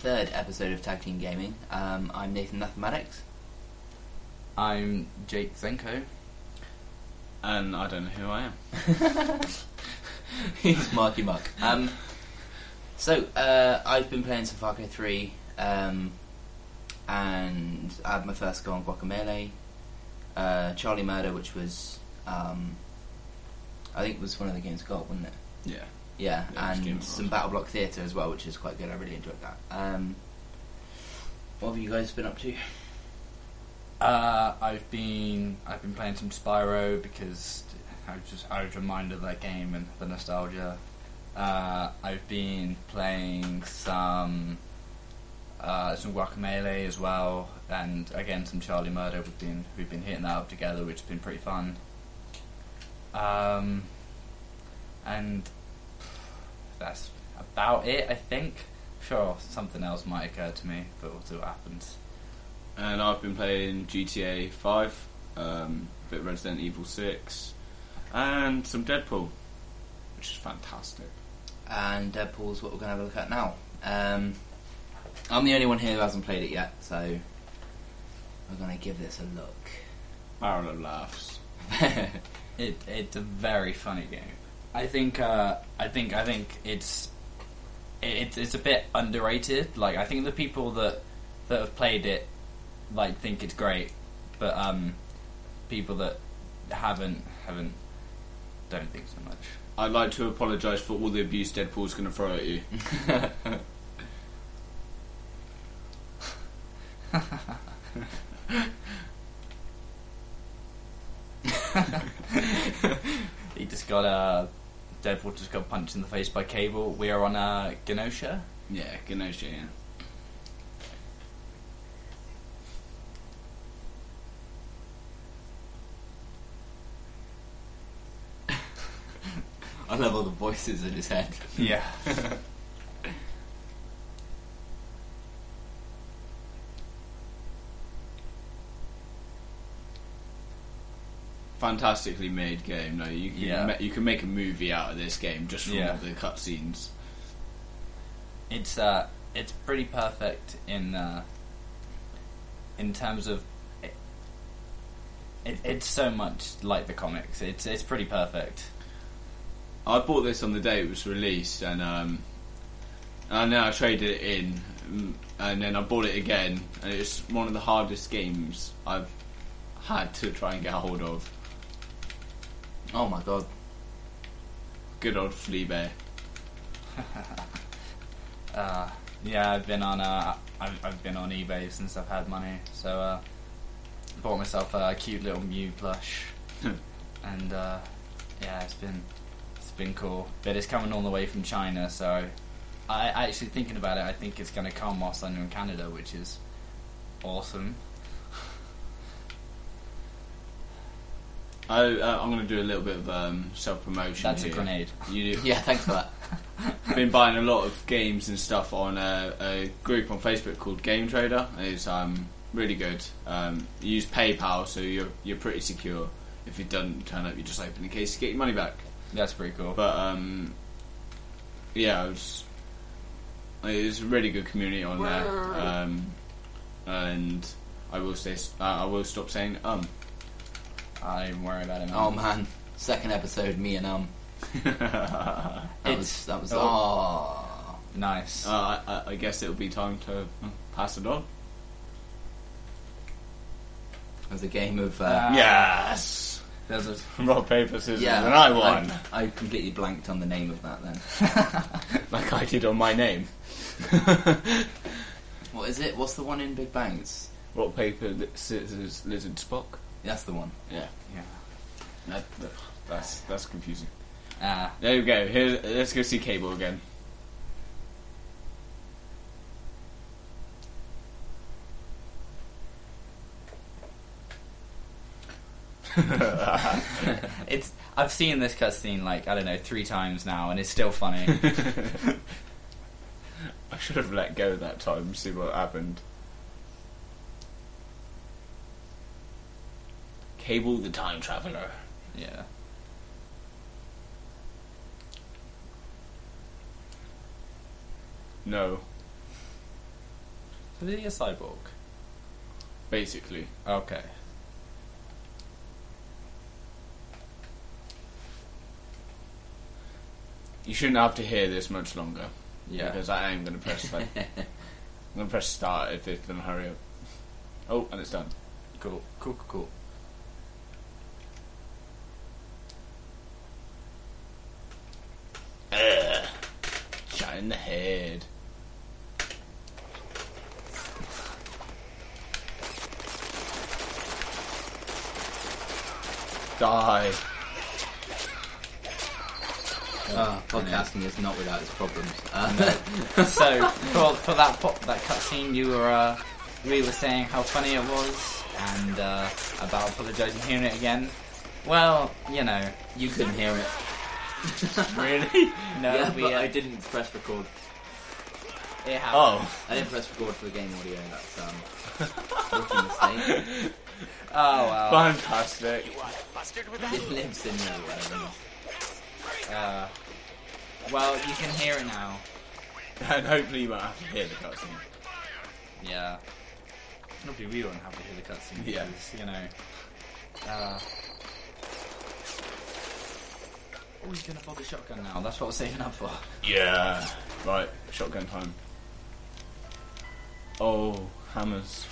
to the third episode of Tag Team Gaming. Um, I'm Nathan Mathematics. I'm Jake Zenko. And I don't know who I am. He's Marky Mark. Um, so, uh, I've been playing some Far Cry 3, um, and I had my first go on Guacamelee, uh, Charlie Murder, which was, um, I think it was one of the games got, wasn't it? Yeah. Yeah, Yeah, and some. Battle Block Theatre as well, which is quite good. I really enjoyed that. Um, what have you guys been up to? Uh, I've been I've been playing some Spyro because I was just I was reminded of that game and the nostalgia. Uh, I've been playing some uh, some Guacamelee as well, and again some Charlie Murder. We've been we've been hitting that up together, which has been pretty fun. Um, and that's about it, I think. Sure, something else might occur to me, but we'll see what happens. And I've been playing GTA 5, um, a bit Resident Evil 6, and some Deadpool, which is fantastic. And Deadpool's what we're going to have a look at now. Um, I'm the only one here who hasn't played it yet, so we're going to give this a look. Barrel of laughs. It it's a very funny game. I think uh, I think I think it's it, it's a bit underrated. Like I think the people that that have played it like think it's great, but um, people that haven't haven't don't think so much. I'd like to apologise for all the abuse Deadpool's going to throw at you. he just got uh, Deadpool just got punched in the face by Cable. We are on uh, Genosha. Yeah, Genosha, yeah. I love all the voices in his head. Yeah. Fantastically made game. No, you can Yeah. ma- you can make a movie out of this game just from Yeah. the cutscenes. it's uh, it's pretty perfect in uh, in terms of it, it, it's so much like the comics. It's it's pretty perfect. I bought this on the day it was released, and um, and then I traded it in, mm, and then I bought it again, and it's one of the hardest games I've had to try and get a hold of. Oh my god. Good old Flea Bay. Uh, yeah, I've been on uh, I've, I've been on eBay since I've had money, so uh, bought myself a cute little Mew plush, and uh, yeah, it's been it's been cool. But it's coming all the way from China, so I actually thinking about it, I think it's going to come whilst I'm in Canada, which is awesome. I, uh, I'm going to do a little bit of um, self promotion. That's a grenade. You do. Yeah, thanks for that. I've been buying a lot of games and stuff on a, a group on Facebook called Game Trader. It's um, really good. Um, you use PayPal, so you're you're pretty secure. If it doesn't turn up, you just open the case to get your money back. That's pretty cool. But um, yeah, it was, it's a really good community on there. Um, and I will say uh, I will stop saying um. I don't even worry about it. Man. Oh man, second episode, me and um. That It's- was that was oh. oh. nice. Uh, I, I guess it'll be time to uh, pass it on. It was a game of uh, Ah. Yes. There's a Rock paper scissors, yeah. and I won. I, I completely blanked on the name of that then. like I did on my name. What is it? What's the one in Big Bang? It's, Rock, paper, li- scissors, lizard, Spock. That's the one. Yeah, yeah. that, that- that's that's confusing. Ah, There we go. Here, let's go see Cable again. it's. I've seen this cutscene like I don't know three times now, and it's still funny. I should have let go that time see what happened. Cable the time traveler. yeah. No. Was he a cyborg? Basically. Okay. You shouldn't have to hear this much longer. Yeah. Because I am going to press like, I'm going to press start if it's going to hurry up. Oh, and it's done. Cool. Cool. Cool. Cool. In the head. Die. Oh, podcasting is not without its problems. Uh, so for, for that po- that cutscene, you were uh, we were saying how funny it was and uh, about apologising hearing it again. Well, you know, you couldn't hear it. Really? no, yeah, we but uh, I didn't press record. it happened. Oh. I didn't press record for the game audio. That's um, rookie mistake. Oh wow. Fantastic. It lives in there. whatever. Uh, well, you can hear it now. And hopefully you won't have to hear the cutscene. Yeah. Hopefully we won't have to hear the cutscene. Yeah. because, You know. Uh, oh, he's gonna pull the shotgun now. That's what we're saving up for. Yeah. Right, shotgun time. Oh, hammers.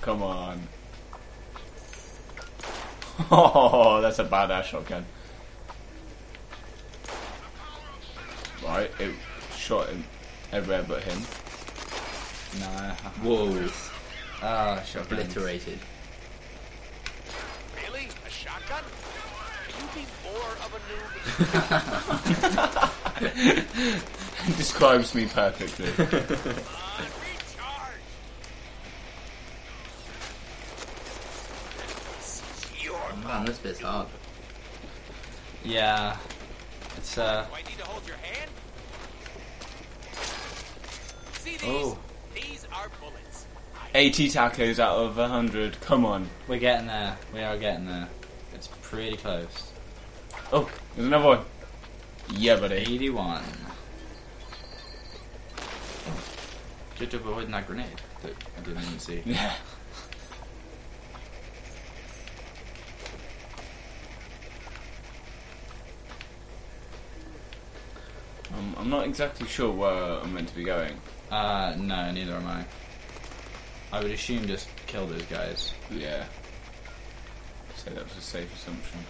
Come on. Oh, that's a badass shotgun. Right, it shot him everywhere but him. No. Whoa! Ah, shotgun. Obliterated. Really? A shotgun? Can you be more of a noob? Describes me perfectly. Recharge! Man, this bit's hard. Yeah. It's uh. Do I need to hold your hand? See these? Oh. These bullets. 80 tacos out of 100. Come on. We're getting there. We are getting there. It's pretty close. Oh, there's another one. Yeah, buddy. 81. Good job avoiding that grenade that I didn't even see. Yeah. Um, I'm not exactly sure where I'm meant to be going. Uh, no, neither am I. I would assume just kill those guys. Yeah. Say that was a safe assumption.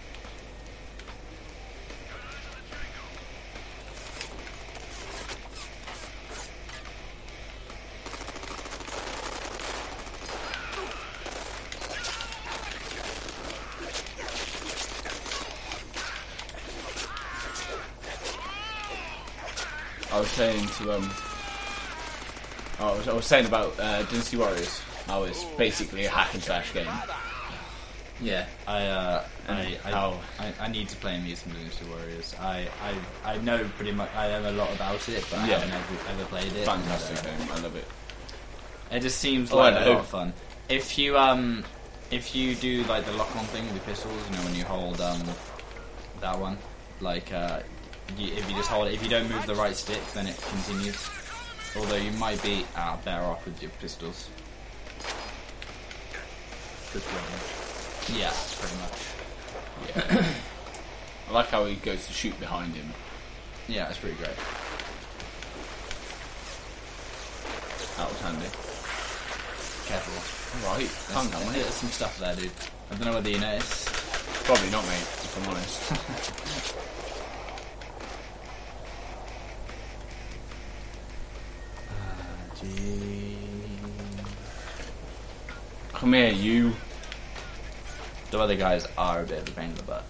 Saying to um. oh, I was, I was saying about uh, Dynasty Warriors. How it's basically a hack and slash game. Yeah. I, uh, I, I, I, I need to play Amusement Dynasty Warriors. I, I, I know pretty much, I know a lot about it, but I haven't ever, ever played it. Fantastic And, uh, game. I love it. It just seems Oh, like a lot of fun. If you um, if you do like the lock-on thing with the pistols, you know when you hold um, that one, like uh, you, if you just hold it, if you don't move the right stick, then it continues. Although you might be uh, better off with your pistols. Good one. Yeah, pretty much. Yeah. I like how he goes to shoot behind him. Yeah, it's pretty great. That was handy. Careful. Right, calm There's, down, there's some stuff there, dude. I don't know whether you noticed. Probably not, mate, if I'm honest. Come here, you. The other guys are a bit of a pain in the butt.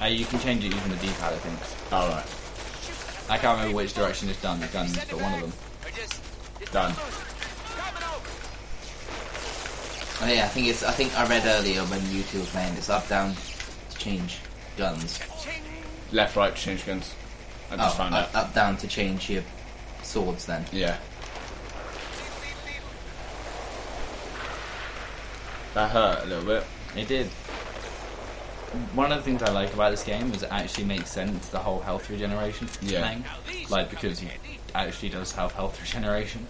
Uh, you can change it using the D-pad, I think. Alright, I can't remember which direction it's done, the guns, but one of them. Or just, just Done. Coming. Oh yeah, I think it's. I think I read earlier when you two were playing. It's up down to change guns. Ching. left, right, to change guns. I just oh, found up, out. up down to change your swords. Then. Yeah. That hurt a little bit. It did. One of the things I like about this game is it actually makes sense the whole health regeneration Yeah. thing. Like because he actually does have health regeneration.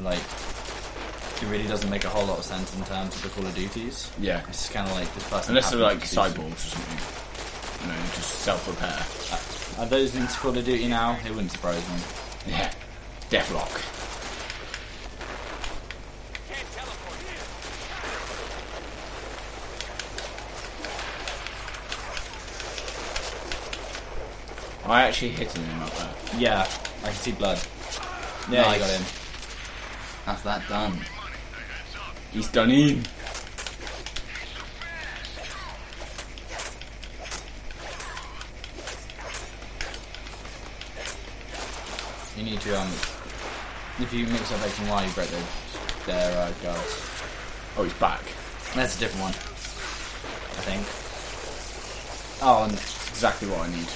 Like it really doesn't make a whole lot of sense in terms of the Call of Duties. Yeah. It's kind of like this person. Unless they're like happens to do cyborgs or something. You know, just self repair. some- uh, Are those into Call of Duty now? It wouldn't surprise me. Yeah. Deathlok. Can't teleport. I actually hit him up there. Yeah, I can see blood. Yeah, Nice. you got him. That's that done. He's done in. You need to um, if you mix up X and Y, you break their their uh, guards. Oh, he's back. That's a different one. I think. Oh, and, Exactly what I need.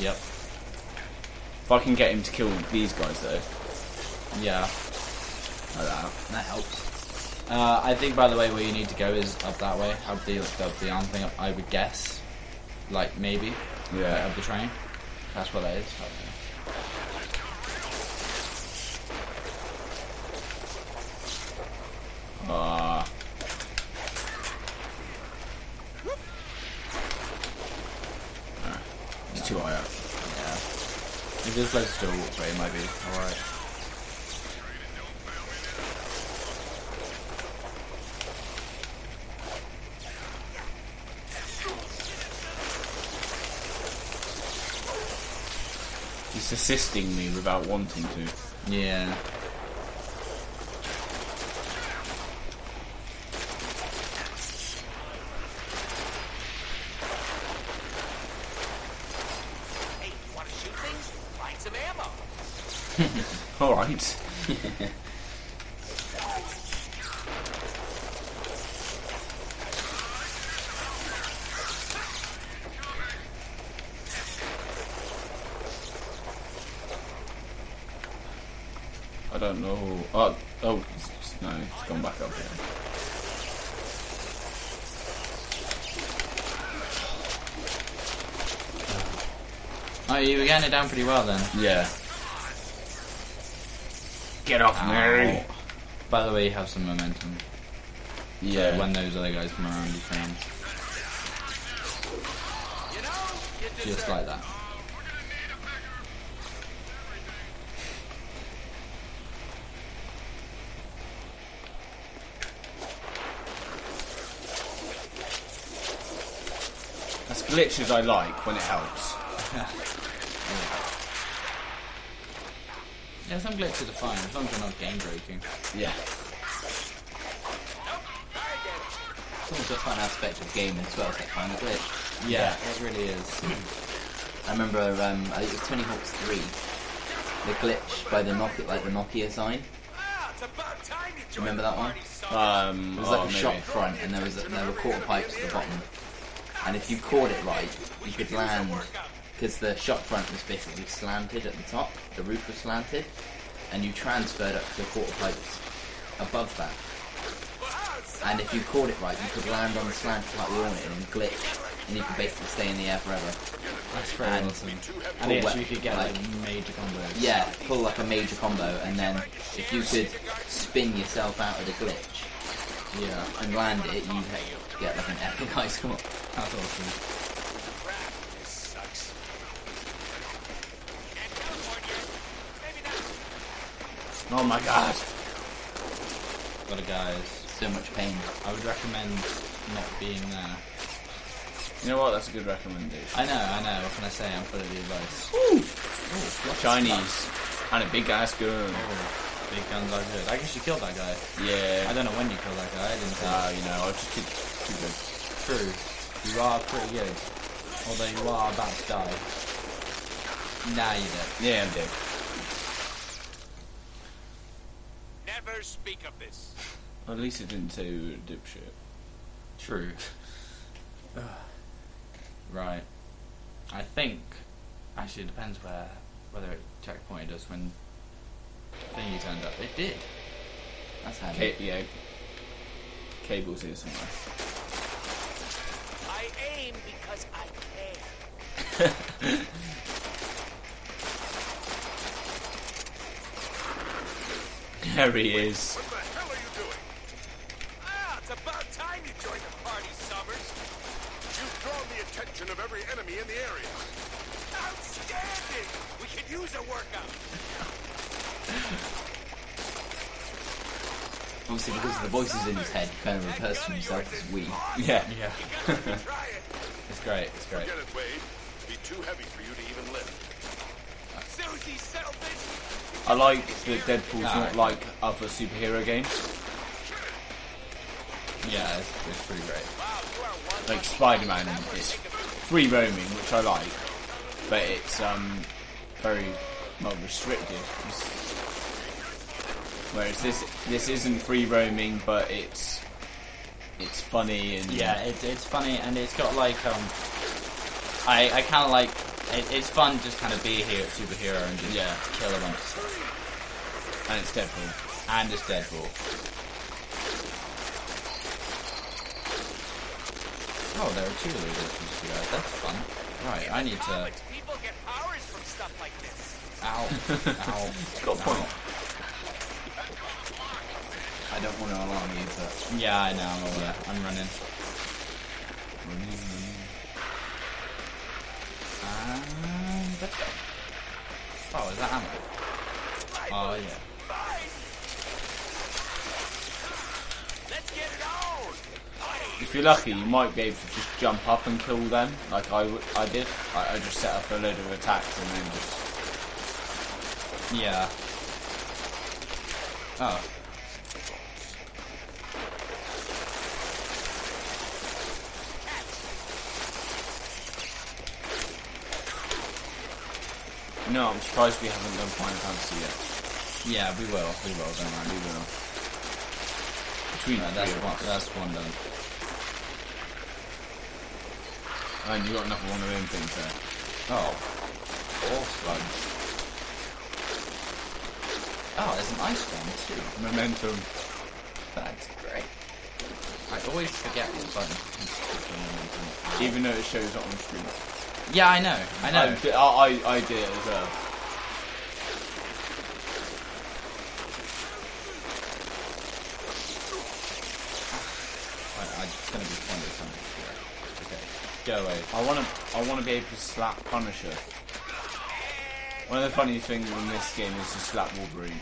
yep. If I can get him to kill these guys though, Yeah. like that. That helps. Uh, I think, by the way, where you need to go is up that way, up the up the arm thing. I would guess, like maybe, Yeah. uh, up the train. That's what that is. Ah. Ah, It's too high up. Yeah. Still away, it might be alright. He's assisting me without wanting to. Yeah. Hey, you want to shoot things? Find some ammo. Alright. I don't know. Oh, oh, it's- no, it's gone back up here. Oh, you were getting it down pretty well then. Yeah. Get off Ow. By the way, you have some momentum. Yeah. When those other guys come around, you can You know, you just like that. That's glitches I like when it helps. Yeah, some glitches are fine as long as they're not game breaking. Yeah. It's almost a fun aspect of gaming as well, it's like finding a glitch. Yeah, it really is. I remember, um, I think it was Tony Hawk's 3, the glitch by the Nokia, like the Nokia sign. Ah, it's about time you Do you remember that one? Um, It was oh, like a maybe. shop front, and there was a, there were quarter pipes at the bottom. And if you caught it right, you could land because the shop front was basically slanted at the top. The roof was slanted, and you transferred up to the quarter pipes above that. And if you caught it right, you could land on the slanted part the and glitch, and you could basically stay in the air forever. That's pretty And- awesome. And wet- you could get like like- major combos. Yeah, pull like a major combo, and then if you could spin yourself out of the glitch Yeah, and land it, you get like an epic high score. that's awesome. This sucks. Can't teleport here. Maybe not. Oh my god. Got a guys. So much pain. I would recommend not being there. You know what? That's a good recommendation. I know, I know. What can I say? I'm full of the advice. Ooh! Ooh Chinese and a big ass gun. Oh, big guns are good. I guess you killed that guy. Yeah. I don't know when you killed that guy. I didn't. Ah, you know, I just keep too good. True. You are pretty good. Although you are about to die. Now you're dead. Yeah, I'm dead. Never speak of this. At least it didn't say we were a dipshit. True. right. I think. Actually, it depends where whether it checkpointed us when thingy turned up. It did. That's handy. Okay, yeah. cables here somewhere. I aim because I care. There he is. What the hell are you doing? Ah, it's about time you joined the party, Summers. You've drawn the attention of every enemy in the area. Outstanding! We could use a workout. Obviously, because of the voices in his head, he kind of refers to himself as we. Yeah. Yeah. You gotta try it. It's great. It's great. Forget it, Wade. Be too heavy for you to even lift. Susie Selfish! I like that Deadpool's Ah. not like other superhero games. Yeah, it's, it's pretty great. Wow, you are one Like Spider-Man guy. Is free roaming, which I like, but it's um very well restricted. It's- whereas this this isn't free roaming, but it's it's funny and Yeah, it's it's funny and it's got like um, I I kind of like it, it's fun just kind of be a hero, superhero and just Yeah. kill a bunch of stuff. and it's Deadpool. And it's Deadpool. Oh, there are two leaders from this. That's fun. Right, I need to. Comics, people get powers from stuff like this. Ow! Ow! Got a point. Don't want to alarm you, but Yeah, I know. I'm aware. I'm running. Um, let's go. Oh, is that ammo? Oh yeah. Fine. Let's get it on. Aye. If you're lucky, you might be able to just jump up and kill them, like I, w- I did. I, I just set up a load of attacks and then just Yeah. Oh. No. I'm surprised we haven't done Final Fantasy yet. Yeah, we will. We will. Don't worry. We will. Between uh, Right, that's one. us. That's one done. And you got another one of them things there. Oh. Four slugs. Oh, there's an ice one too. Momentum. That's great. I always forget this button. Even though it shows it on the screen. Yeah, I know. I know. I, di- I, I did it as well. I, I, it's gonna be fun to something. Okay. Go away. I want to. I want to be able to slap Punisher. One of the funny things in this game is to slap Wolverine.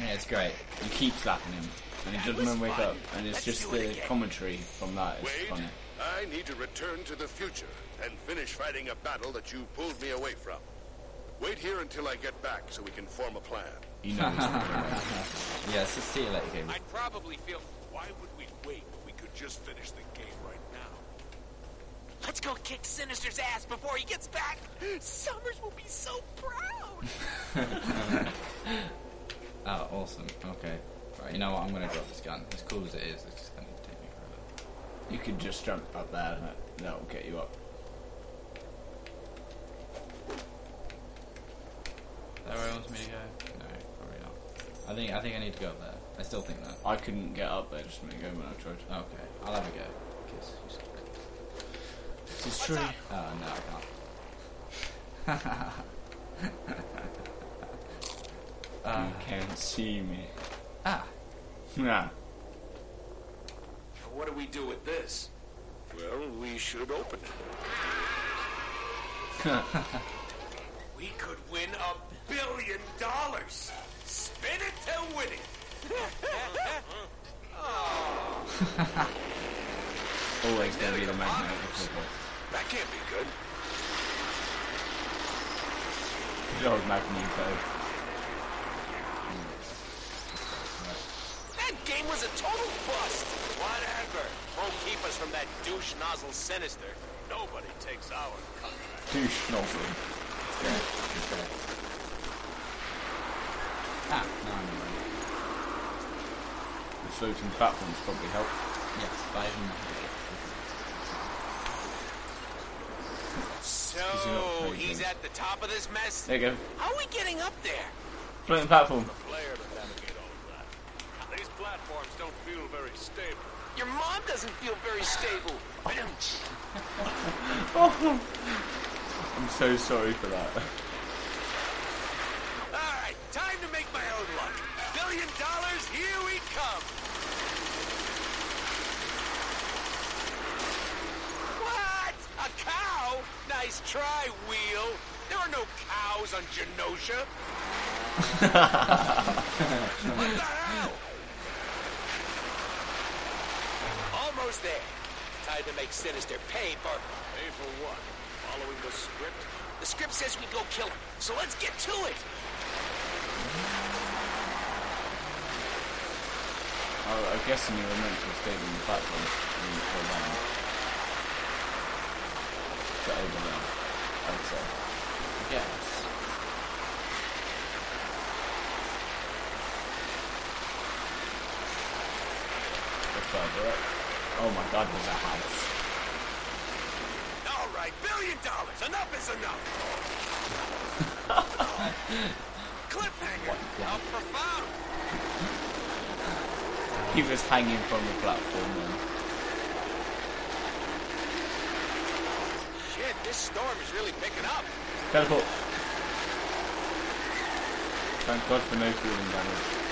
Yeah, it's great. You keep slapping him, and he doesn't wake up, and it's just the commentary from that is Wade, funny. I need to return to the future and finish fighting a battle that you pulled me away from. Wait here until I get back so we can form a plan. He knows. Yes, so see you later, game. I'd probably feel. Why would we wait when we could just finish the game right now? Let's go kick Sinister's ass before he gets back. Summers will be so proud. Oh, awesome. Okay. Right, you know what? I'm gonna drop this gun. As cool as it is, it's gonna take me forever. You could just jump up there. That, that'll get you up. Is that where he wants me to go? No, probably not. I think I think I need to go up there. I still think that. I couldn't get up there just a minute ago when I tried. Okay, I'll have a go. 'cause you- This is true. Oh no, I can't. uh, you can't see me. ah, Nah. What do we do with this? Well, we should open it. we could win a billion dollars. Spin it till winning. Oh. Always going to be the magnet of the football. That can't be good. Good old Magneto. That game was a total bust. Whatever. Won't keep us from that douche nozzle sinister. Nobody takes our color. Douche nozzle. great, it's great. Ah, no, I'm ready. The floating platforms probably help. Yes, five minutes. So, He's not playing he's games. at the top of this mess? There you go. How are we getting up there? Floating platform. Player to navigate all of that. These platforms don't feel very stable. Your mom doesn't feel very stable. I'm so sorry for that. All right, time to make my own luck. Billion dollars, here we come. What? A cow? Nice try, Wheel. There are no cows on Genosha. what the hell? Almost there. Time to make Sinister pay for... Pay for what? Following the script? The script says we go kill him, so let's get to it. Oh, I'm guessing you were meant to have stayed on the platform and you fell down. To over there, I'd say. I guess. Go further up. Oh my god, there's a house. All right, billion dollars. Enough is enough. Cliffhanger. How profound. He was hanging from the platform then. Shit, this storm is really picking up. Teleport. Thank god for no cooling damage.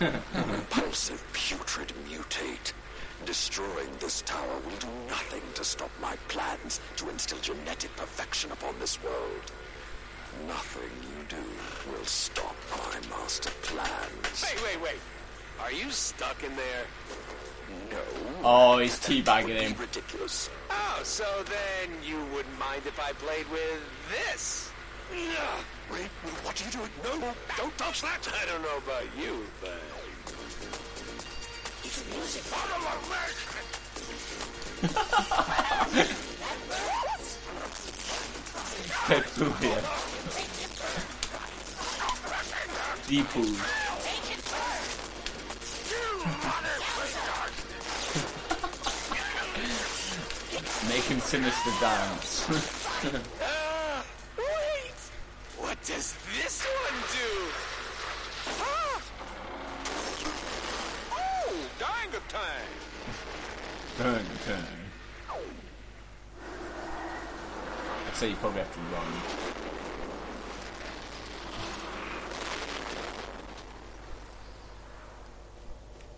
repulsive, putrid mutate. Destroying this tower will do nothing to stop my plans to instill genetic perfection upon this world. Nothing you do will stop my master plans. Wait, wait, wait. Are you stuck in there? No. Oh, he's teabagging him. Ridiculous. Oh, so then you wouldn't mind if I played with this? Yeah. Wait, what are you doing? No, don't touch that. I don't know about you, but... Follow my leg. Deadpool here. Deadpool. Make him sinister dance. Does this one do? Huh? Oh, dang time! turn, turn. I'd say you probably have to run.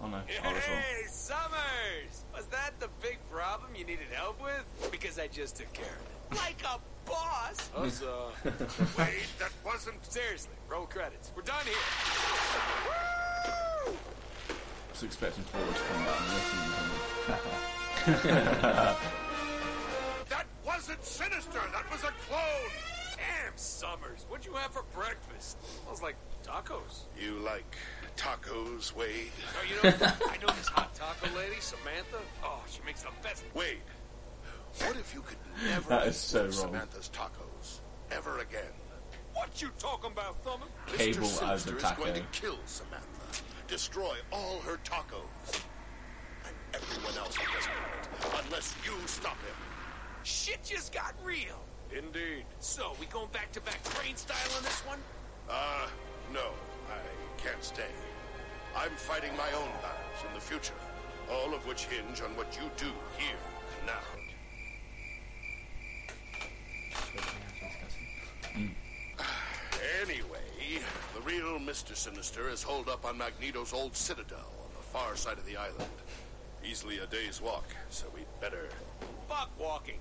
Oh no, oh. Hey, Summers! Was that the big problem you needed help with? Because I just took care of it. Like a boss! Huzzah. Wait, that wasn't... Seriously, roll credits. We're done here. Woo! I was expecting forward to come back and listen to That wasn't Sinister! That was a clone! Damn, Summers, what'd you have for breakfast? Smells like tacos. You like tacos, Wade? Oh, you know, I know this hot taco lady, Samantha. Oh, she makes the best. Wade, what if you could never That is so wrong. Samantha's tacos ever again? What you talking about, Thumber? Cable Mr. as Sinister a is going to kill Samantha, destroy all her tacos, and everyone else on this planet, unless you stop him. Shit just got real. Indeed. So, we going back to back train style on this one? Uh, no, I can't stay. I'm fighting my own battles in the future, all of which hinge on what you do here and now. Anyway, the real Mr. Sinister is holed up on Magneto's old citadel on the far side of the island. Easily a day's walk, so we'd better. Fuck walking.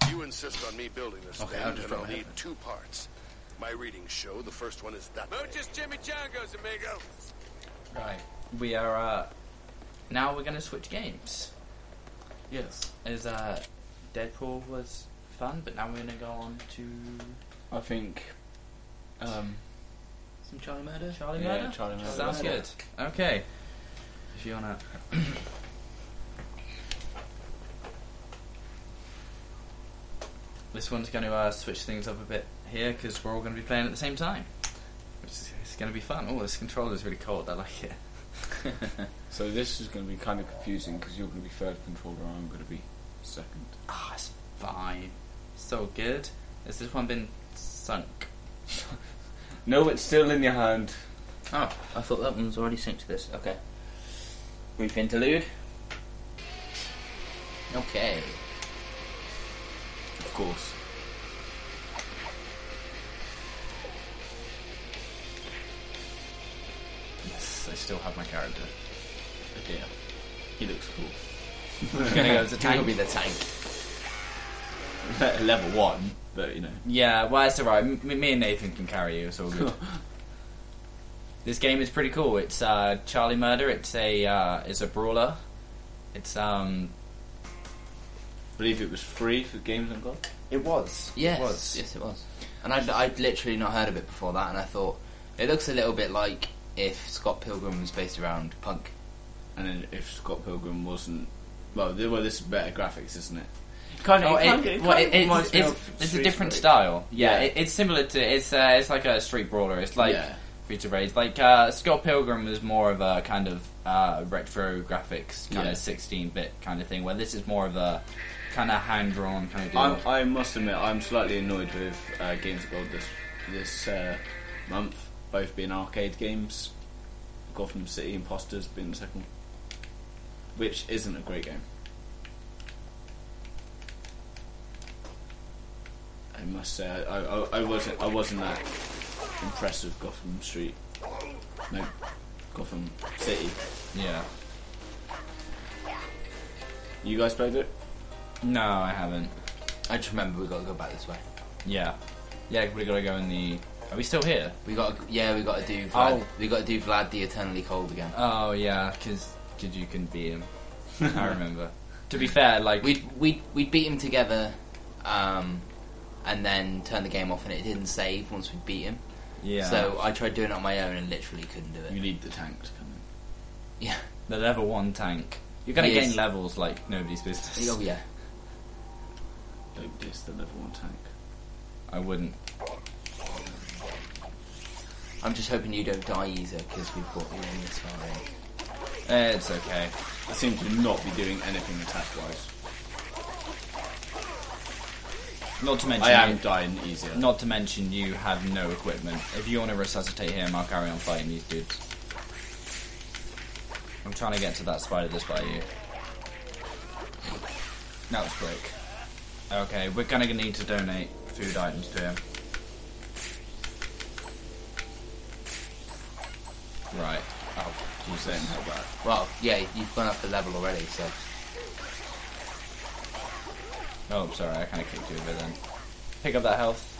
If you insist on me building this Okay, thing, I'll just then drop I'll need two parts. My readings show the first one is that way. Muchas chimichangas, amigo. Right. We are uh, now we're going to switch games. Yes. As uh, Deadpool was fun, but now we're going to go on to I think. Um, Some Charlie Murder? Charlie Yeah, Murder. Charlie Murder. Sounds good. Okay. If you wanna. this one's going to uh, switch things up a bit here because we're all going to be playing at the same time, which is it's going to be fun. Oh, this controller's really cold. I like it. so this is going to be kind of confusing because you're going to be third controller, I'm going to be second. Ah, it's fine. So good. Has this one been sunk? No, it's still in your hand. Oh, I thought that one was already synced to this. Okay. Brief interlude. Okay. Of course. I still have my character. Yeah. He looks cool. I'm gonna go as a Tank He'll be the tank. Level one, but you know. Yeah, well, it's alright. M- me and Nathan can carry you. It's all good. this game is pretty cool. It's uh, Charlie Murder. It's a uh, it's a brawler. It's um. I believe it was free for Games on Gold. It was. Yes, It was. yes, it was. And I'd, I'd literally not heard of it before that, and I thought it looks a little bit like if Scott Pilgrim was based around punk. And then if Scott Pilgrim wasn't. Well, th- well, this is better graphics, isn't it? Kind it, well, it, it's, it's, it's a different style. Yeah, Yeah. It, it's similar to it's uh, it's like a street brawler. It's like Yeah. Future Raid. Like uh, Scott Pilgrim was more of a kind of uh, retro graphics, kind Yeah. of 16-bit kind of thing. Where this is more of a kind of hand drawn kind of deal. I'm, I must admit, I'm slightly annoyed with uh, Games of Gold this this uh, month, both being arcade games. Gotham City Imposters being the second, which isn't a great game. I must say, I, I, I wasn't I wasn't that impressed with Gotham Street. No, Gotham City. yeah. You guys played it? No, I haven't. I just remember we got to go back this way. Yeah, yeah. We gotta go in the. Are we still here? We got, to, yeah, we got to do. Vlad, Oh. We got to do Vlad the Eternally Cold again. Oh yeah, because you can beat him. I remember. to be fair, like We we we beat him together, um, and then turned the game off, and it didn't save once we beat him. yeah. So I tried doing it on my own and literally couldn't do it. You need the tank to come in. Yeah. the level one tank. You're gonna He gain is. levels like nobody's business. Oh yeah. Don't diss the level one tank. I wouldn't. I'm just hoping you don't die either because we've got you in this far in. Eh, It's okay. I seem to not be doing anything attack wise. Not to mention, I am you, dying easier. not to mention you have no equipment. If you want to resuscitate him, I'll carry on fighting these dudes. I'm trying to get to that spider that's by you. That was quick. Okay, we're gonna need to donate food items to him. Right. Oh, you saying how bad? Well, yeah, you've gone up a level already, so Oh, I'm sorry, I kind of kicked you a bit then. Pick up that health.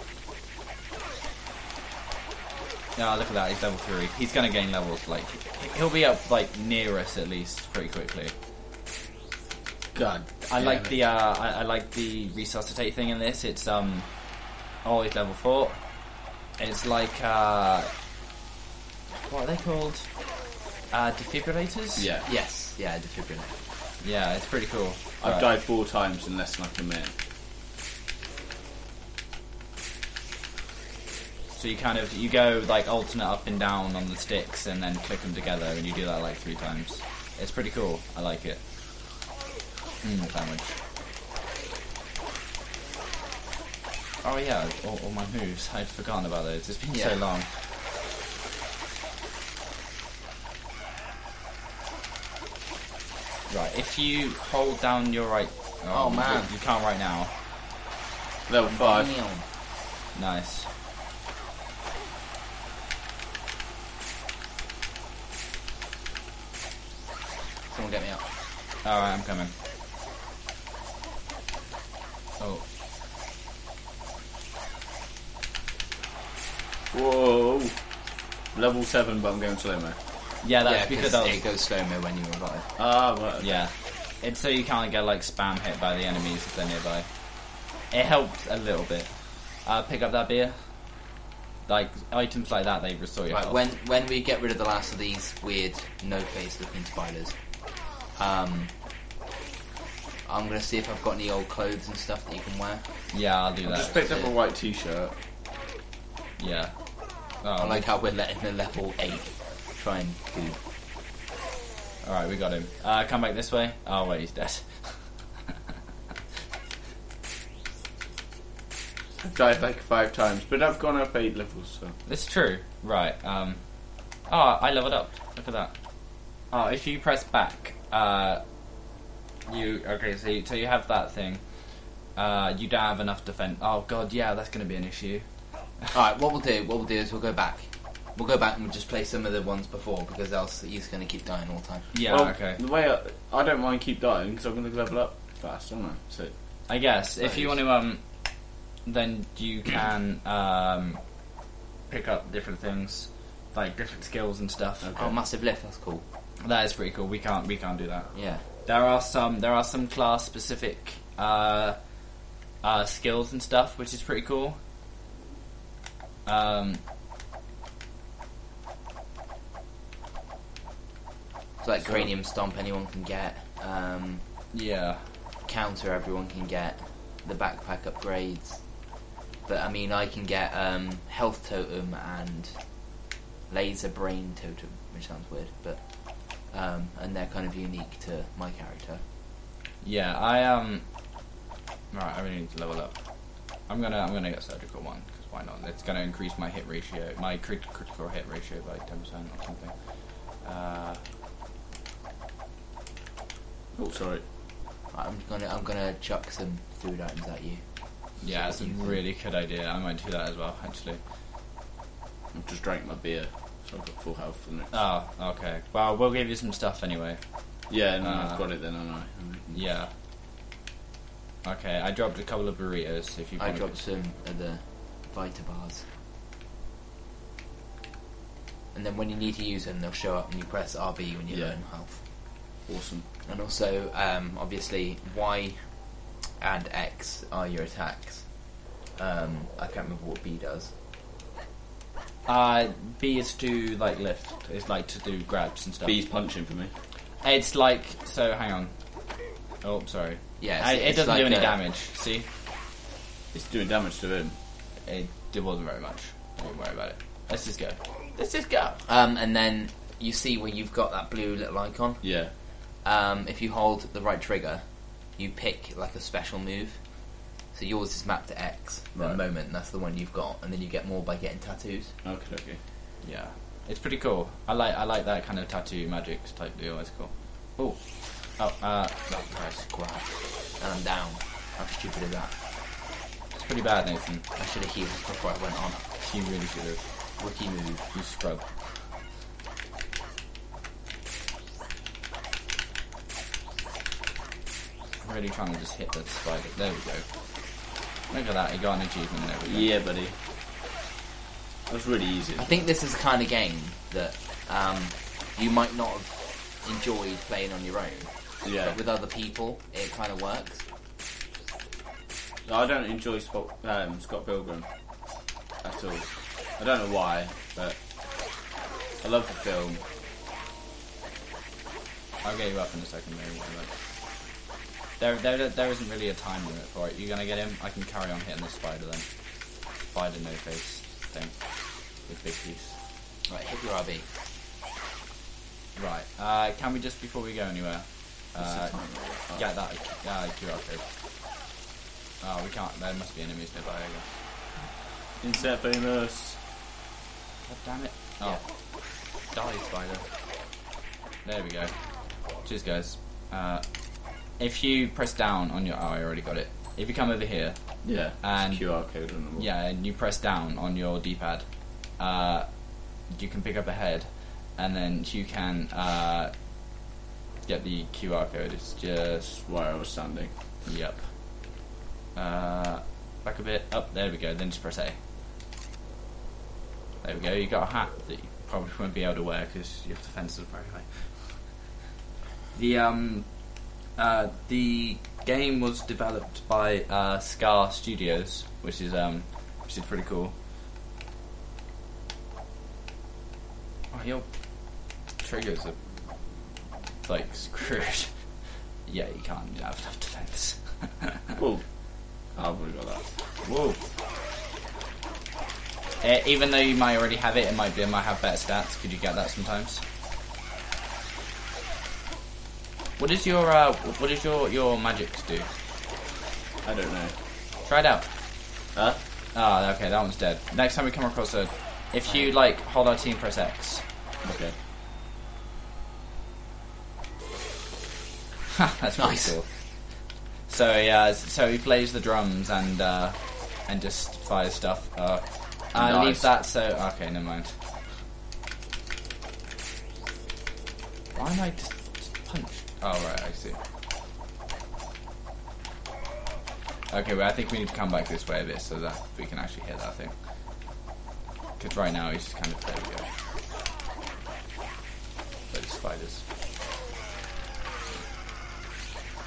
No, look at that, he's level 3. He's gonna gain levels, like, he'll be up, like, near us at least, pretty quickly. God, I damn like the, uh, I, I like the resuscitate thing in this, it's, um, always level 4. It's like, uh, what are they called? Uh, defibrillators? Yeah, yes, yeah, defibrillator. Yeah, it's pretty cool. I've Right. died four times in less than like a minute. So you kind of you go like alternate up and down on the sticks and then click them together and you do that like three times. It's pretty cool. I like it. Sandwich. Oh yeah, all, all my moves. I'd forgotten about those. It's been so long. Right, if you hold down your right. Oh, oh man. you can't right now. Level five. Damn. Nice. Someone get me up. Alright, I'm coming. Oh, Whoa. Level seven, but I'm going slow mo. Yeah, that's yeah, because because I was, it goes slow mo when you revive. Ah, well, Yeah. It's so you can't get like spam hit by the enemies if they're nearby. It helps a little bit. Uh, pick up that beer. Like items like that, they restore your Right, health. when when we get rid of the last of these weird no face looking spiders, um, I'm gonna see if I've got any old clothes and stuff that you can wear. yeah, I'll do I that. just picked up a white t-shirt. Yeah. Oh, I like how we're letting the level eight try and do. all right, we got him. Uh, come back this way. Oh wait, he's dead. I've died like five times, but I've gone up eight levels, so. It's true. Right. Um. Oh, I leveled up. Look at that. Oh, if you press back, uh, you okay? So you, so you have that thing. Uh, you don't have enough defense. Oh god, yeah, that's going to be an issue. All right, what we'll do, what we'll do is we'll go back. We'll go back and we'll just play some of the ones before because else he's gonna keep dying all the time. Yeah. well, okay. The way I, I don't mind keep dying because I'm going to level up fast, don't I? So I guess if you want to, um, then you can um, pick up different things, like different skills and stuff. Okay. Oh, massive lift, that's cool. That is pretty cool. We can't we can't do that. Yeah. There are some there are some class specific uh, uh, skills and stuff, which is pretty cool. Um, It's like So- cranium stomp anyone can get. Um, yeah, counter everyone can get. The backpack upgrades. But I mean, I can get um, health totem and laser brain totem, which sounds weird, but um, and they're kind of unique to my character. yeah. I um, right. I really need to level up. I'm gonna I'm gonna get surgical one because why not? It's gonna increase my hit ratio, my crit- critical hit ratio by ten percent or something. Uh, Oh, sorry. I'm gonna I'm gonna chuck some food items at you. yeah, that's a what do you think? really good idea. I might do that as well, actually. I've just drank my beer, so I've got full health from next. Oh, okay. Well, we'll give you some stuff anyway. yeah, no, uh, I've got it then, haven't I? Yeah. Okay, I dropped a couple of burritos. If you I want dropped some of the Vita bars. And then when you need to use them, they'll show up and you press RB when you're Yeah. low in health. Awesome. And also, um, obviously, Y and X are your attacks. Um, I can't remember what B does. Uh, B is to like lift. It's like to do grabs and stuff. B's punching for me. It's like so. Hang on. Oh, sorry. Yeah, I, it's- it it's doesn't do any a- damage. See, It's doing damage to him. it, it wasn't very much. Don't worry about it. Let's just go. Let's just go. Um, and then you see where you've got that blue little icon. Yeah. Um, if you hold the right trigger, you pick like a special move. So yours is mapped to X at the Right. moment, and that's the one you've got. And then you get more by getting tattoos. Okay, okay. Yeah, it's pretty cool. I like I like that kind of tattoo magic type deal. It's cool. Oh, oh, uh, That nice grab. And I'm down. How stupid is that? it's pretty bad, Nathan. I should have healed before I went on. You really should have. Rookie move. You scrub. Really trying to just hit that spider. There we go. Look at that, he got an achievement and everything. Yeah, buddy. That was really easy. I think this is the kind of game that um, you might not have enjoyed playing on your own. Yeah. But with other people, it kind of works. I don't enjoy Scott, um, Scott Pilgrim at all. I don't know why, but I love the film. I'll get you up in a second, maybe. Like, there, there, there isn't really a time limit for it. You're gonna get him? I can carry on hitting the spider then. Spider no face thing with big piece. Right, hit your RB. Right. Uh, can we just before we go anywhere? Uh, time? get that uh, QR code. Oh, we can't. There must be enemies nearby. I guess. Insert bonus. God damn it! Oh, die, spider. There we go. Cheers, guys. Uh, if you press down on your, oh, I already got it. If you come over here, Yeah. And- it's QR code on the wall. yeah, and you press down on your D-pad, uh, you can pick up a head, and then you can uh, get the QR code. It's just Where I was standing. Yep. Uh, back a bit. Up. there we go. Then just press A. There we go. You got a hat that you probably won't be able to wear because your defenses are very high. The um, uh, the game was developed by uh, Ska Studios, which is um, which is pretty cool. Oh, your triggers are like screwed. yeah, you can't You have enough defense. Well, I've already got that. Whoa. Uh, even though you might already have it, it might be it might have better stats. Could you get that sometimes? What is your uh, what does your your magic do? I don't know. Try it out. Huh? Ah, okay, that one's dead. Next time we come across a, if you like hold our team, press X. Okay. That's Nice. cool. So yeah, so he plays the drums and uh, and just fires stuff. Uh, uh, Nice. leave that. So okay, never mind. Why am I just punched? Oh right, I see. Okay, well I think we need to come back this way a bit so that we can actually hit that thing. Because right now he's just kind of there we go. Those spiders.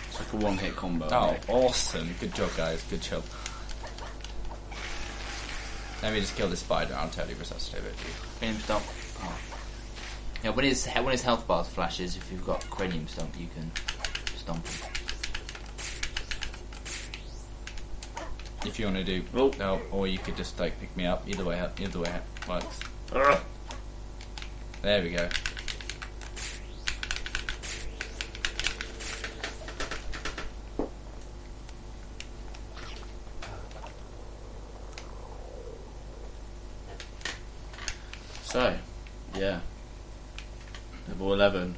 It's like a one hit combo. Oh, mate. awesome. Good job, guys. Good job. Let me just kill this spider. I'll totally resuscitate it. Cranium stomp. Oh. Yeah, when his when his health bar flashes, if you've got cranium stomp, you can stomp him. If you want to do, Oh. no, or you could just like pick me up. Either way, either way works. Ugh. There we go. So, yeah. Level 11.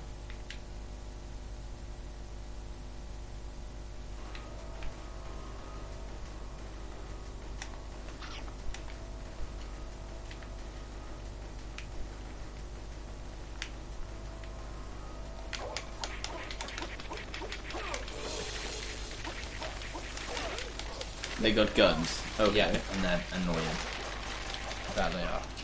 They got guns. Okay. Yeah, and they're annoying. That they are.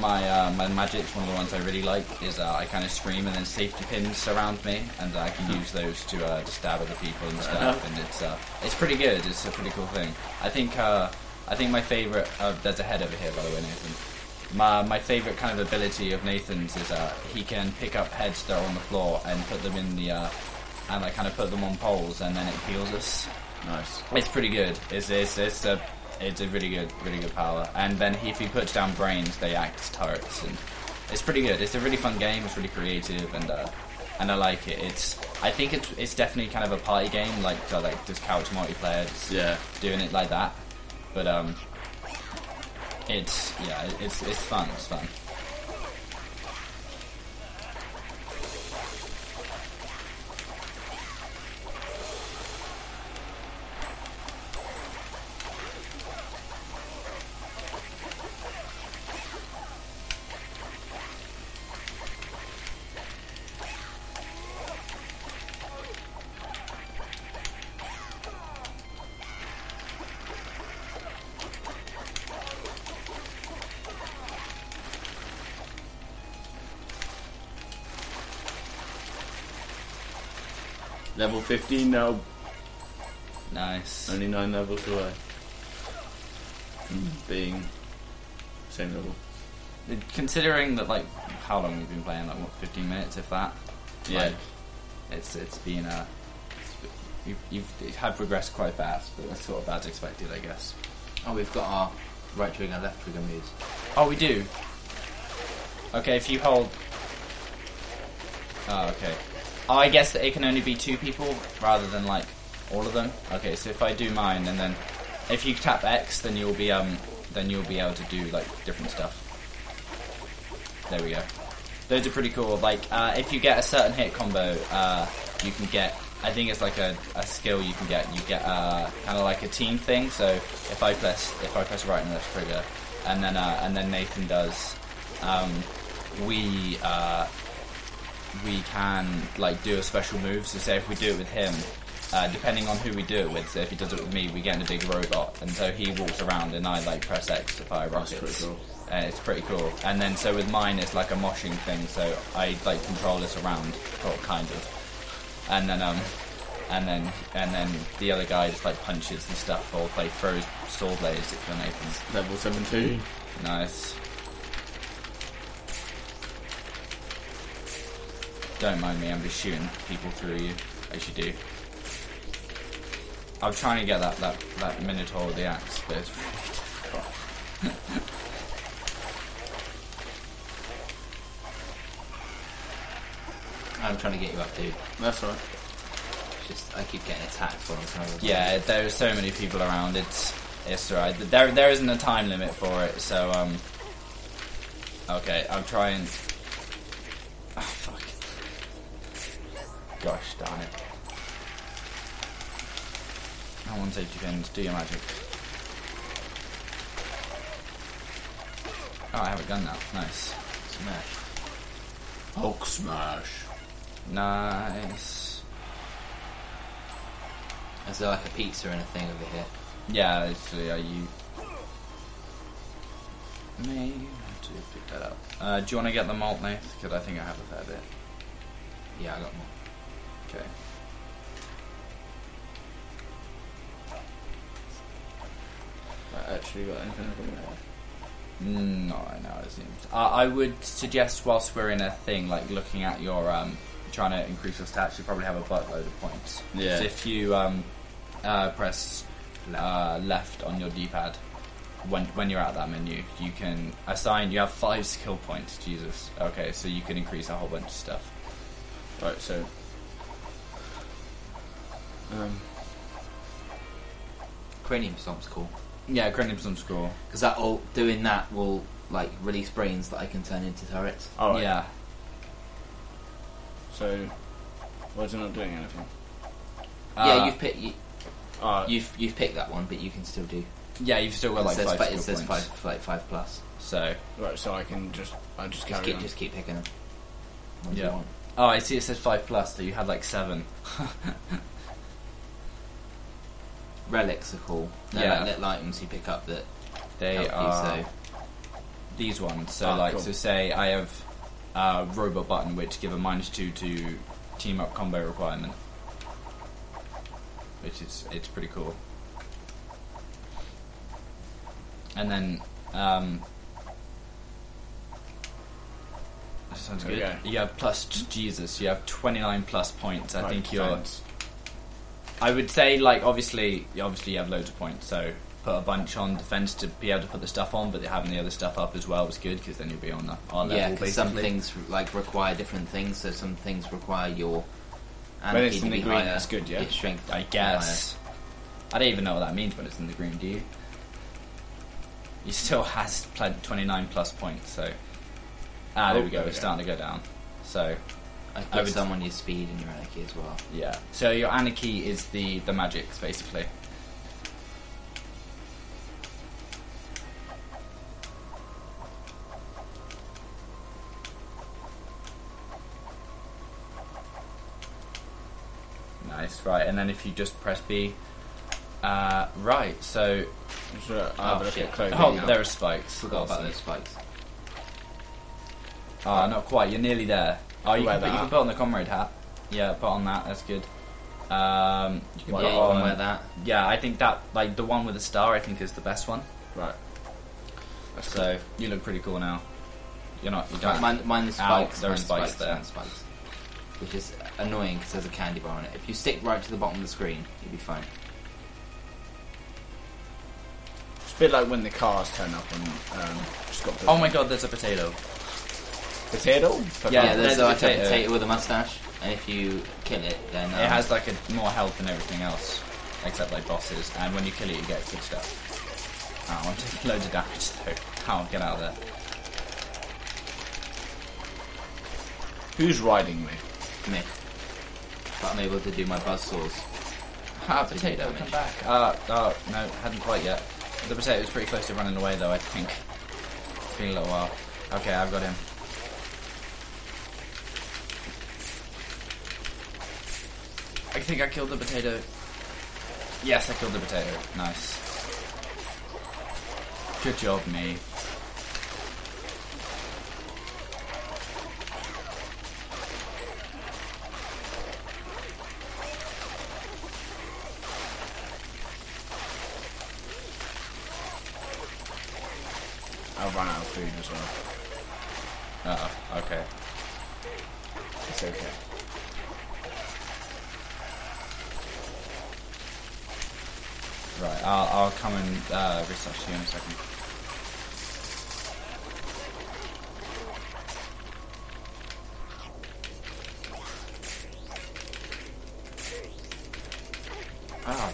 My uh, my magics, one of the ones I really like, is uh, I kind of scream and then safety pins surround me, and I can use those to uh, to stab other people and stuff. And it's uh, it's pretty good. It's a pretty cool thing. I think uh, I think my favorite. Uh, there's a head over here, by the way, Nathan. My my favorite kind of ability of Nathan's is uh, he can pick up heads that are on the floor and put them in the uh, and like kind of put them on poles, and then it heals us. Nice. It's pretty good. It's it's it's a it's a really good really good power. And then if he puts down brains, they act as turrets, and it's pretty good. It's a really fun game. It's really creative, and uh, and I like it. It's I think it's it's definitely kind of a party game, like uh, like just couch multiplayer, just Yeah. doing it like that. But um, it's yeah, it's it's fun. It's fun. 15 now. Nice. Only nine levels away. From being same level. Considering that, like, how long we've been playing, like what, 15 minutes, if that. Yeah. Like, it's it's been a. it's- you've, you've it had progressed quite fast, but that's sort of as expected, I guess. Oh, we've got our right trigger and left trigger moves. Oh, we do. Okay, if you hold. Oh, okay. Oh, I guess that it can only be two people rather than like all of them. Okay, so if I do mine and then if you tap X, then you'll be um then you'll be able to do like different stuff. There we go. Those are pretty cool. Like uh, if you get a certain hit combo, uh, you can get. I think it's like a, a skill you can get. You get uh, kind of like a team thing. So if I press if I press right and left trigger, and then uh, and then Nathan does um, we uh, we can like do a special move. So say if we do it with him, uh, depending on who we do it with. So if he does it with me, we get in a big robot, and so he walks around, and I like press X to fire rockets. pretty cool. And it's pretty cool. And then so with mine, it's like a moshing thing. So I like control this around, or kind of. And then um, and then and then the other guy just like punches and stuff, or like throws sword blades at Nathan's. Level 17. Nice. Don't mind me, I'm just shooting people through you, as you do. I'm trying to get that, that, that Minotaur with the axe, but it's really. I'm trying to get you up, dude. That's right. Just I keep getting attacked while I'm. Yeah, there are so many people around, it's, it's alright. There, there isn't a time limit for it, so, um... Okay, I'm trying... Oh, fuck. Gosh darn it. I want to take seconds, do your magic. Oh, I have a gun now. Nice. Smash. Hulk smash. Nice. Is there like a pizza and a thing over here? Yeah, actually, are you... May have to pick that up. Uh, do you want to get the malt, Nate? Because I think I have a fair bit. Yeah, I got more. Okay. I actually got anything. Mm, No, I know. It seems. I I would suggest whilst we're in a thing like looking at your um, trying to increase your stats, you probably have a buttload of points. Yeah. So if you um, uh, press uh, left on your D-pad when when you're at that menu, you can assign. You have five skill points. Jesus. Okay, so you can increase a whole bunch of stuff. Right, so. Um, Cranium stomp's cool Yeah, cranium some score. because that all doing that will like release brains that I can turn into turrets. alright. Yeah. So, why is it not doing anything? yeah, Uh, you've picked you, Uh, you've you've picked that one, but you can still do. Yeah, you've still got like it says, five fi- skill it says points. five like five plus. So right, so I can just, I just Just carry keep on. just keep picking them. Ones you Yeah. want. Oh, I see. It says five plus, so you had like seven. Relics are cool. They're Yeah. like little items you pick up that they help are you. So these ones. So, Ah, like, cool. so say I have a robot button which give a minus two to team up combo requirement, which is it's pretty cool. And then, um, that sounds good. You have plus Jesus. You have twenty nine plus points. I Right, think you're. thanks. I would say, like, obviously, obviously, you have loads of points, so put a bunch on defense to be able to put the stuff on, but having the other stuff up as well was good because then you'll be on the our level. yeah, because some things like require different things. So some things require your When it's in the green, higher, that's good, yeah? Strength, I to be guess. I don't even know what that means when it's in the green. Do you? He still has pl- twenty nine plus points, so ah, there Oh, we go. there we It's starting to go down. So higher. I I put would- some on your speed and your anarchy as well. yeah. So your anarchy is the the magics basically. Nice, right, and then if you just press B, uh, right. So, So, I'll Oh, shit. oh, now. there are spikes. Forgot about those spikes. Ah, not quite. You're nearly there. Oh, you Wear can, put, you can put on the comrade hat. Yeah, put on that. That's good. Um, you can Well, put yeah, you on. can wear that. Yeah, I think that like the one with the star. I think is the best one. Right. That's So you look pretty cool now. You're not. You don't. Mine, mine the Ow, spikes. there are mine the spikes there. mine spikes. Which is annoying because there's a candy bar on it. If you stick right to the bottom of the screen, you'll be fine. It's a bit like when the cars turn up and um, just got oh my god, there's a potato. Potato. Yeah, there's a potato. potato with a mustache, and if you kill it, then um, It has like a more health than everything else, except like bosses. And when you kill it, you get good stuff. Oh, I'm taking loads of damage though. Can't get out of there. Who's riding me? me. But I'm able to do my buzz saws. Ah, potato, come damage. back. Uh, oh, no, hadn't quite yet. The potato was pretty close to running away, though, I think. It's been a little while. Okay, I've got him. I think I killed the potato. Yes, I killed the potato. Nice. Good job, me. I'll run out of food as well. Uh oh, okay. It's okay. Right, I'll, I'll come and uh, research you in a second. Ah.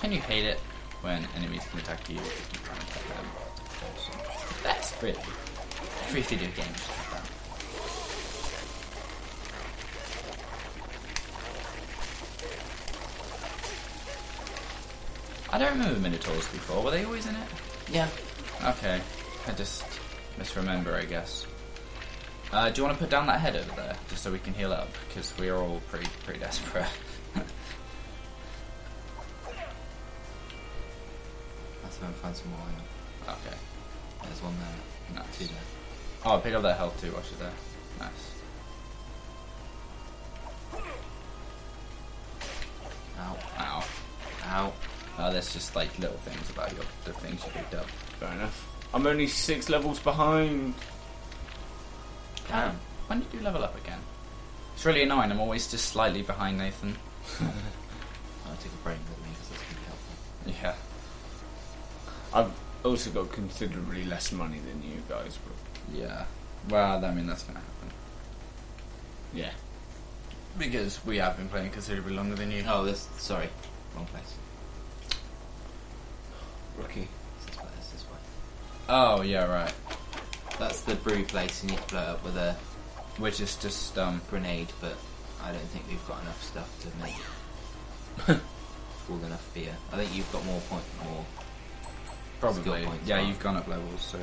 Can you hate it when enemies can attack you if you attack them? That's really free video games. like that. I don't remember Minotaurs before. Were they always in it? Yeah. Okay. I just misremember, I guess. Uh, do you want to put down that head over there, just so we can heal up? Because we are all pretty pretty desperate. Let's go and find some more iron. okay. There's one there. Nice. Two there. Oh, pick up that health too while she's there. There's just like little things about your the things you picked up. Fair enough. I'm only six levels behind. Damn. When did you level up again? It's really annoying. I'm always just slightly behind Nathan. I took a brain with me because that's going to be helpful. Yeah. I've also got considerably less money than you guys, but Yeah. Well, I mean that's gonna happen yeah. because we have been playing considerably longer than you. Oh, this. Sorry. Wrong place. Rookie. This. This way. Oh yeah, right. That's the brew place. You need to blow it up with a Which is just um. grenade, but I don't think we've got enough stuff to make full enough beer. I think you've got more point, more. Probably. Points, yeah, you've gone up levels, so.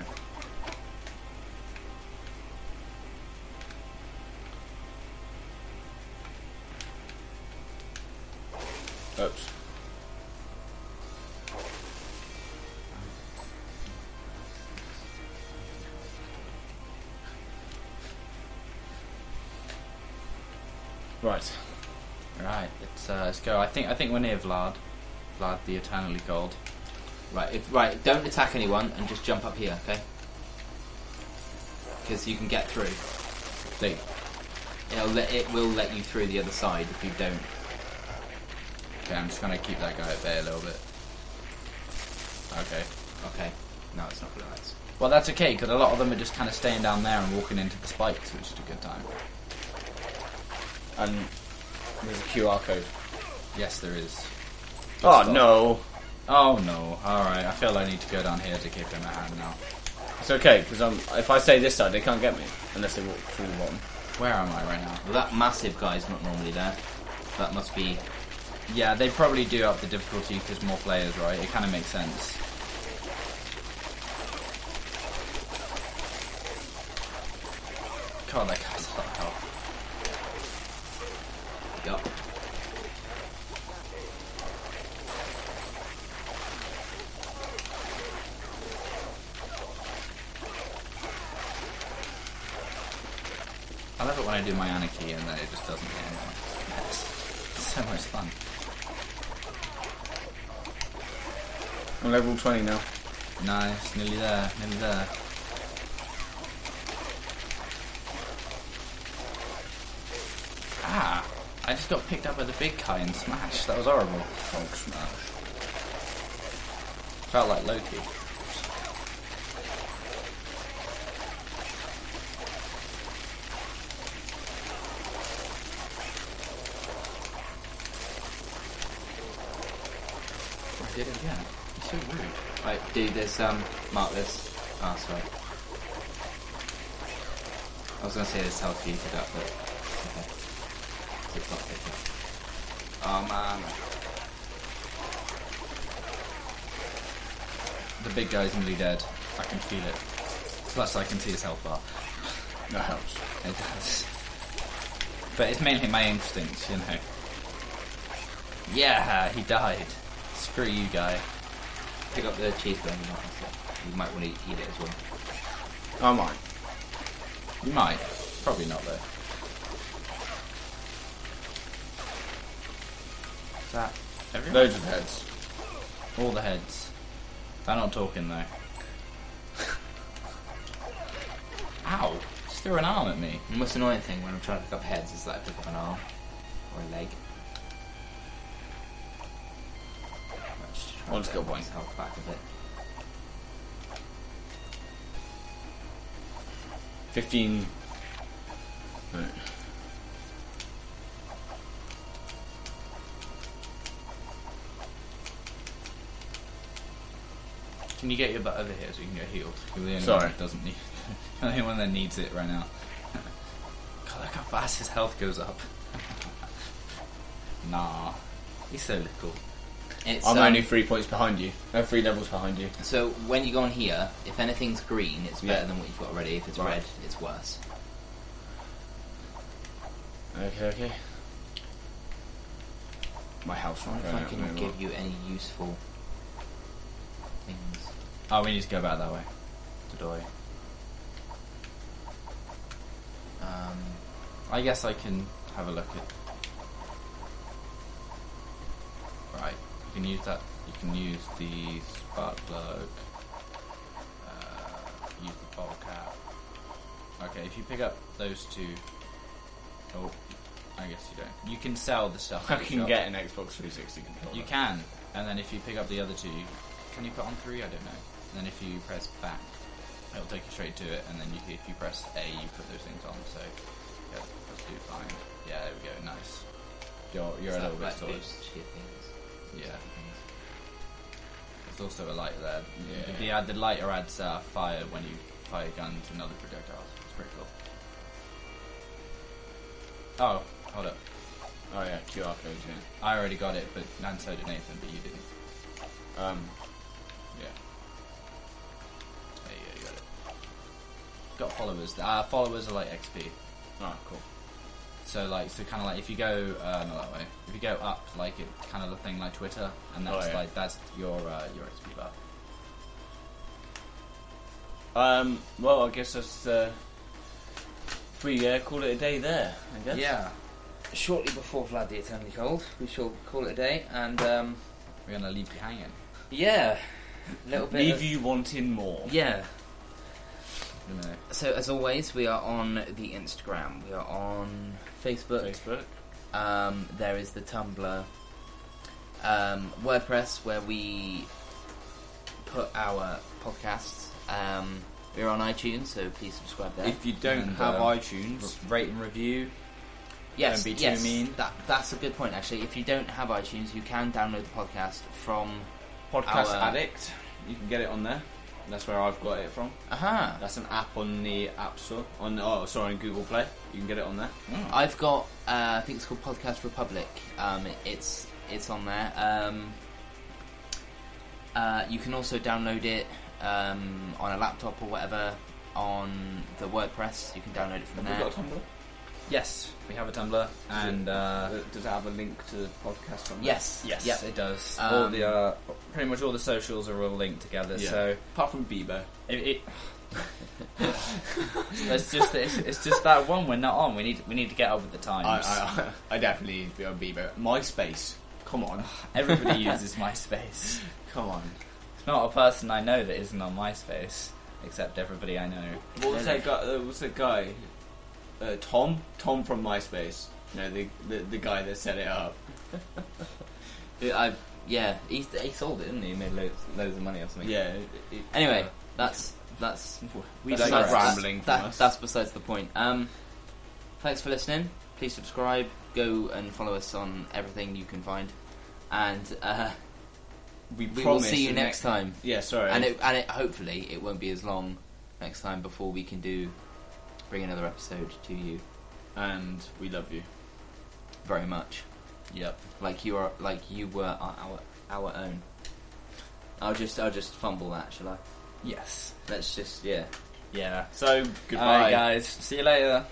Think I think we're near Vlad. Vlad the eternally cold. Right. If, right. Don't attack anyone and just jump up here. Okay. Because you can get through. See, It'll let, it will let you through the other side if you don't. okay, I'm just gonna keep that guy at bay a little bit. Okay. Okay. No, it's not to nice. Well, that's okay because a lot of them are just kind of staying down there and walking into the spikes, which is a good time. And there's a QR code. Yes, there is. Oh Stop. no. Oh no! All right, I feel I need to go down here to give him a hand now. It's okay because I'm. If I stay this side, they can't get me unless they walk through the bottom. Where am I right now? Well, that massive guy's not normally there. That must be. Yeah, they probably do up the difficulty because more players, right? It kind of makes sense. God, that guy's a lot of health. Yup. I love it when I do my anarchy and then it just doesn't hit anyone. It's so much fun. I'm level 20 now. Nice, nearly there, nearly there. Ah! I just got picked up by the big guy and smashed. That was horrible. Smash. Felt like Loki. I did it again. It's so rude. Right, do this. Um, mark this. Ah, sorry. I was going to say this health you up, but okay. It's not. Oh man. The big guy's nearly dead. I can feel it. Plus, I can see his health bar. That helps. It does. But it's mainly my instincts, you know. Yeah, he died. Screw you, guy. Pick up the cheeseburger. You might, you might want to eat it as well. I might. You might. Probably not though. Is that everyone? Loads of heads. All the heads. They're not talking though. Ow! Just threw an arm at me. The most annoying thing when I'm trying to pick up heads is that I pick up an arm or a leg. Let's just try One skill point. myself back a bit. 15. Right. Can you get your butt over here so you can get healed? You're the only Sorry. one that doesn't need. the only one that needs it right now. God, look how fast his health goes up. nah, he's so little. It's, I'm um, only three points behind you. No, three levels behind you. So when you go on here, if anything's green, it's better Yeah. than what you've got already. If it's Right. red, it's worse. Okay, okay. My I wonder if I can give you any useful things. Oh, we need to go back that way. To Doi. Um, I guess I can have a look at. Right, you can use that. You can use the spark plug. Uh, use the bottle cap. Okay, if you pick up those two. Oh, I guess you don't. You can sell the stuff. I can shop. get an Xbox 360 controller. You can, and then if you pick up the other two, can you put on three? I don't know. And then if you press back, it'll take you straight to it. And then you, if you press A, you put those things on. So yeah, let's do fine. Yeah, there we go. Nice. You're you're a little bit sorted. Boosts your things. Yeah. There's also a light there. Yeah. The, the, the lighter adds uh, fire when you fire guns and other projectiles. It's pretty cool. Oh, hold up. Oh yeah, QR codes. Yeah. I already got it, but and so did Nathan, but you didn't. Um, Yeah. There you go, you got it. Got followers. Uh, followers are like XP. oh cool. So like, so kind of like if you go uh, not that way, if you go up, like it kind of the thing like Twitter, and that's Oh, yeah. like that's your uh, your XP bar. Um, well, I guess that's uh, if we uh, call it a day there. I guess. Yeah. Shortly before Vlad the Eternally Cold, we shall call it a day, and um, We're gonna leave you hanging. yeah, a little bit. Leave of- you wanting more. Yeah. Know. So as always, we are on the Instagram. We are on Facebook. Facebook. Um, there is the Tumblr, um, WordPress, where we put our podcasts. Um, we're on iTunes, so please subscribe there. If you don't And, have uh, iTunes, Rate and review. yes, don't be too yes, mean. That, that's a good point, actually. If you don't have iTunes, you can download the podcast from. Podcast our- Addict, you can get it on there. That's where I've got it from. Aha! That's an app on the App Store. On oh, sorry, on Google Play. You can get it on there. I've got, uh, I think it's called Podcast Republic. Um, it- it's it's on there. Um, uh, you can also download it um, on a laptop or whatever on the WordPress. You can download it from Have there. Yes, we have a Tumblr, and uh, Uh, Does it have a link to the podcast on there? Yes. yes, Yep. it does. Um, all the uh, pretty much all the socials are all linked together. Yeah. So Apart from Bieber. it, it it's just it's, it's just that one we're not on. We need we need to get up with the I, times. I, I definitely need to be on Bieber. MySpace. Come on. Everybody uses MySpace. Come on. It's not a person I know that isn't on MySpace, except everybody I know. What was that guy? Uh, what was that guy? Uh, Tom. Tom from MySpace. You know the, the the guy that set it up. I, yeah, he, he sold it, didn't he? He made loads, loads of money or something. Yeah. it- it- Anyway, uh, that's that's we that's, like that's, rambling from that- us. that's besides the point. Um, thanks for listening. Please subscribe. Go and follow us on everything you can find, and uh, we, we will see you the next time. Yeah. Sorry. And it, and it, hopefully it won't be as long next time before we can do bring another episode to you and we love you. very much. Yep. Like you are, like you were our our, our own. I'll just I'll just fumble that, shall I? Yes. Let's just yeah. Yeah. So goodbye, Alright, guys. See you later.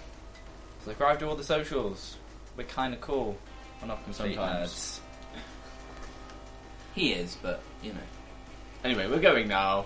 Subscribe to all the socials. We're kind of cool. We're not complete Sometimes. nerds. He is, but you know. Anyway, we're going now.